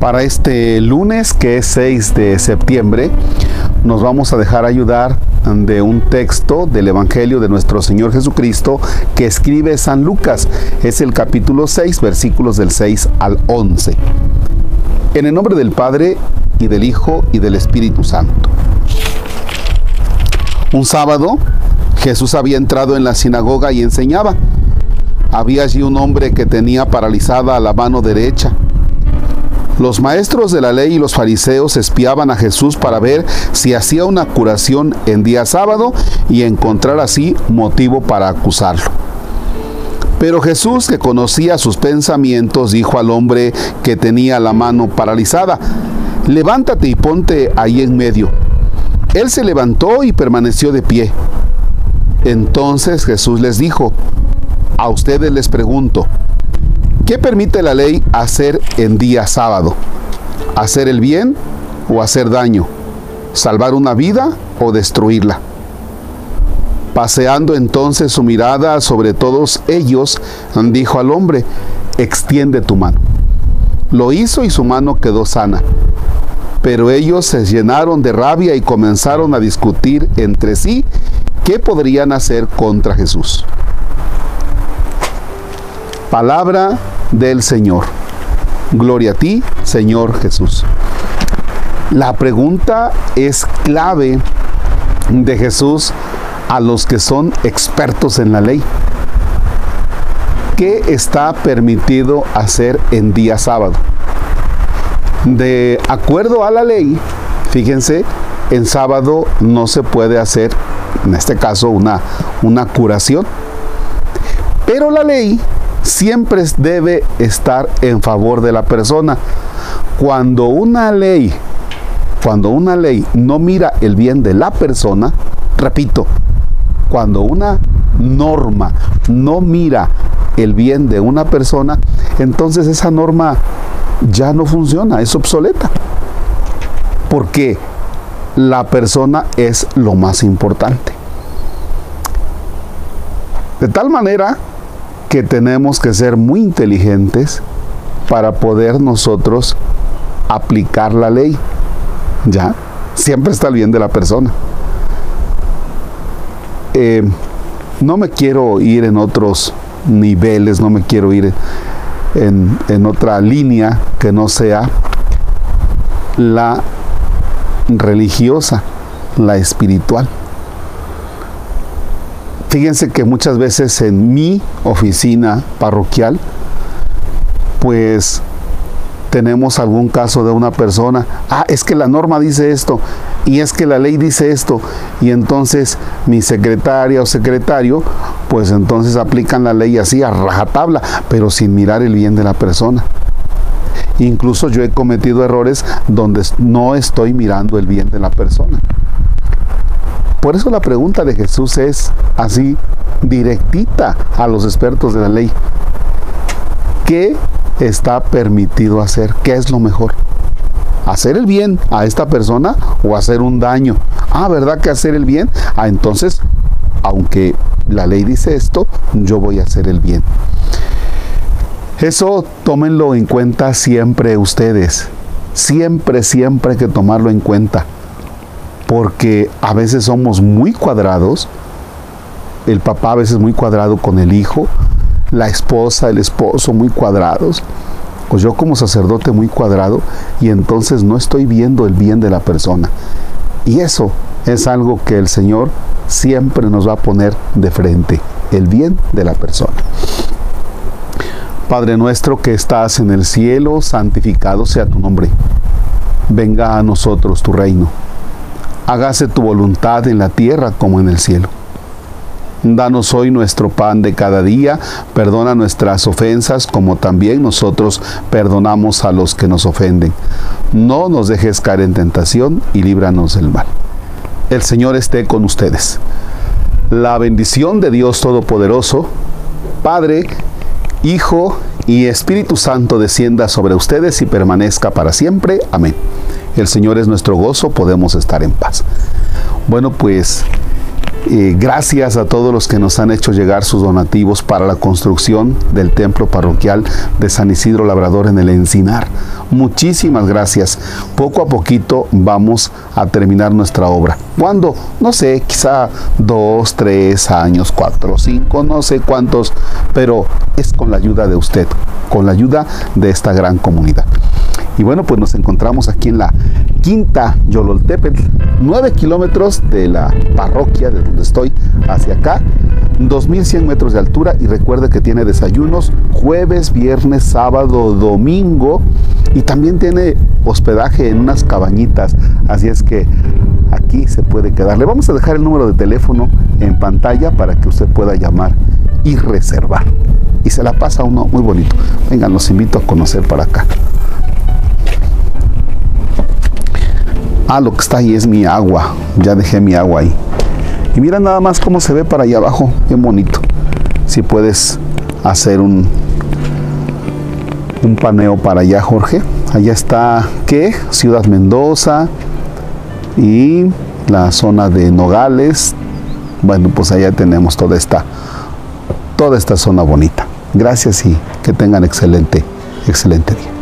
Para este lunes, que es 6 de septiembre, nos vamos a dejar ayudar de un texto del Evangelio de nuestro Señor Jesucristo que escribe San Lucas. Es el capítulo 6, versículos del 6 al 11. En el nombre del Padre y del Hijo y del Espíritu Santo. Un sábado, Jesús había entrado en la sinagoga y enseñaba. Había allí un hombre que tenía paralizada la mano derecha los maestros de la ley y los fariseos espiaban a Jesús para ver si hacía una curación en día sábado y encontrar así motivo para acusarlo. Pero Jesús, que conocía sus pensamientos, dijo al hombre que tenía la mano paralizada, levántate y ponte ahí en medio. Él se levantó y permaneció de pie. Entonces Jesús les dijo, a ustedes les pregunto, ¿Qué permite la ley hacer en día sábado? ¿Hacer el bien o hacer daño? ¿Salvar una vida o destruirla? Paseando entonces su mirada sobre todos ellos, dijo al hombre, extiende tu mano. Lo hizo y su mano quedó sana. Pero ellos se llenaron de rabia y comenzaron a discutir entre sí qué podrían hacer contra Jesús. Palabra del Señor. Gloria a ti, Señor Jesús. La pregunta es clave de Jesús a los que son expertos en la ley. ¿Qué está permitido hacer en día sábado? De acuerdo a la ley, fíjense, en sábado no se puede hacer, en este caso, una, una curación. Pero la ley siempre debe estar en favor de la persona. Cuando una ley, cuando una ley no mira el bien de la persona, repito, cuando una norma no mira el bien de una persona, entonces esa norma ya no funciona, es obsoleta. Porque la persona es lo más importante. De tal manera que tenemos que ser muy inteligentes para poder nosotros aplicar la ley. ¿Ya? Siempre está el bien de la persona. Eh, no me quiero ir en otros niveles, no me quiero ir en, en otra línea que no sea la religiosa, la espiritual. Fíjense que muchas veces en mi oficina parroquial, pues tenemos algún caso de una persona, ah, es que la norma dice esto, y es que la ley dice esto, y entonces mi secretaria o secretario, pues entonces aplican la ley así a rajatabla, pero sin mirar el bien de la persona. Incluso yo he cometido errores donde no estoy mirando el bien de la persona. Por eso la pregunta de Jesús es así, directita a los expertos de la ley. ¿Qué está permitido hacer? ¿Qué es lo mejor? ¿Hacer el bien a esta persona o hacer un daño? Ah, ¿verdad que hacer el bien? Ah, entonces, aunque la ley dice esto, yo voy a hacer el bien. Eso tómenlo en cuenta siempre ustedes. Siempre, siempre hay que tomarlo en cuenta porque a veces somos muy cuadrados, el papá a veces muy cuadrado con el hijo, la esposa, el esposo muy cuadrados, pues yo como sacerdote muy cuadrado y entonces no estoy viendo el bien de la persona. Y eso es algo que el Señor siempre nos va a poner de frente, el bien de la persona. Padre nuestro que estás en el cielo, santificado sea tu nombre. Venga a nosotros tu reino hágase tu voluntad en la tierra como en el cielo. Danos hoy nuestro pan de cada día, perdona nuestras ofensas como también nosotros perdonamos a los que nos ofenden. No nos dejes caer en tentación y líbranos del mal. El Señor esté con ustedes. La bendición de Dios Todopoderoso, Padre, Hijo y Espíritu Santo descienda sobre ustedes y permanezca para siempre. Amén. El Señor es nuestro gozo, podemos estar en paz. Bueno, pues Eh, gracias a todos los que nos han hecho llegar sus donativos para la construcción del templo parroquial de San Isidro Labrador en el Encinar. Muchísimas gracias. Poco a poquito vamos a terminar nuestra obra. ¿Cuándo? No sé, quizá dos, tres años, cuatro, cinco, no sé cuántos, pero es con la ayuda de usted, con la ayuda de esta gran comunidad. Y bueno, pues nos encontramos aquí en la quinta Yololtepetl, 9 kilómetros de la parroquia de donde estoy hacia acá, 2100 metros de altura y recuerde que tiene desayunos jueves, viernes, sábado, domingo y también tiene hospedaje en unas cabañitas, así es que aquí se puede quedar. Le vamos a dejar el número de teléfono en pantalla para que usted pueda llamar y reservar. Y se la pasa uno muy bonito. Vengan, los invito a conocer para acá. Ah, lo que está ahí es mi agua. Ya dejé mi agua ahí. Y mira nada más cómo se ve para allá abajo. Qué bonito. Si puedes hacer un, un paneo para allá, Jorge. Allá está, ¿qué? Ciudad Mendoza y la zona de Nogales. Bueno, pues allá tenemos toda esta, toda esta zona bonita. Gracias y que tengan excelente, excelente día.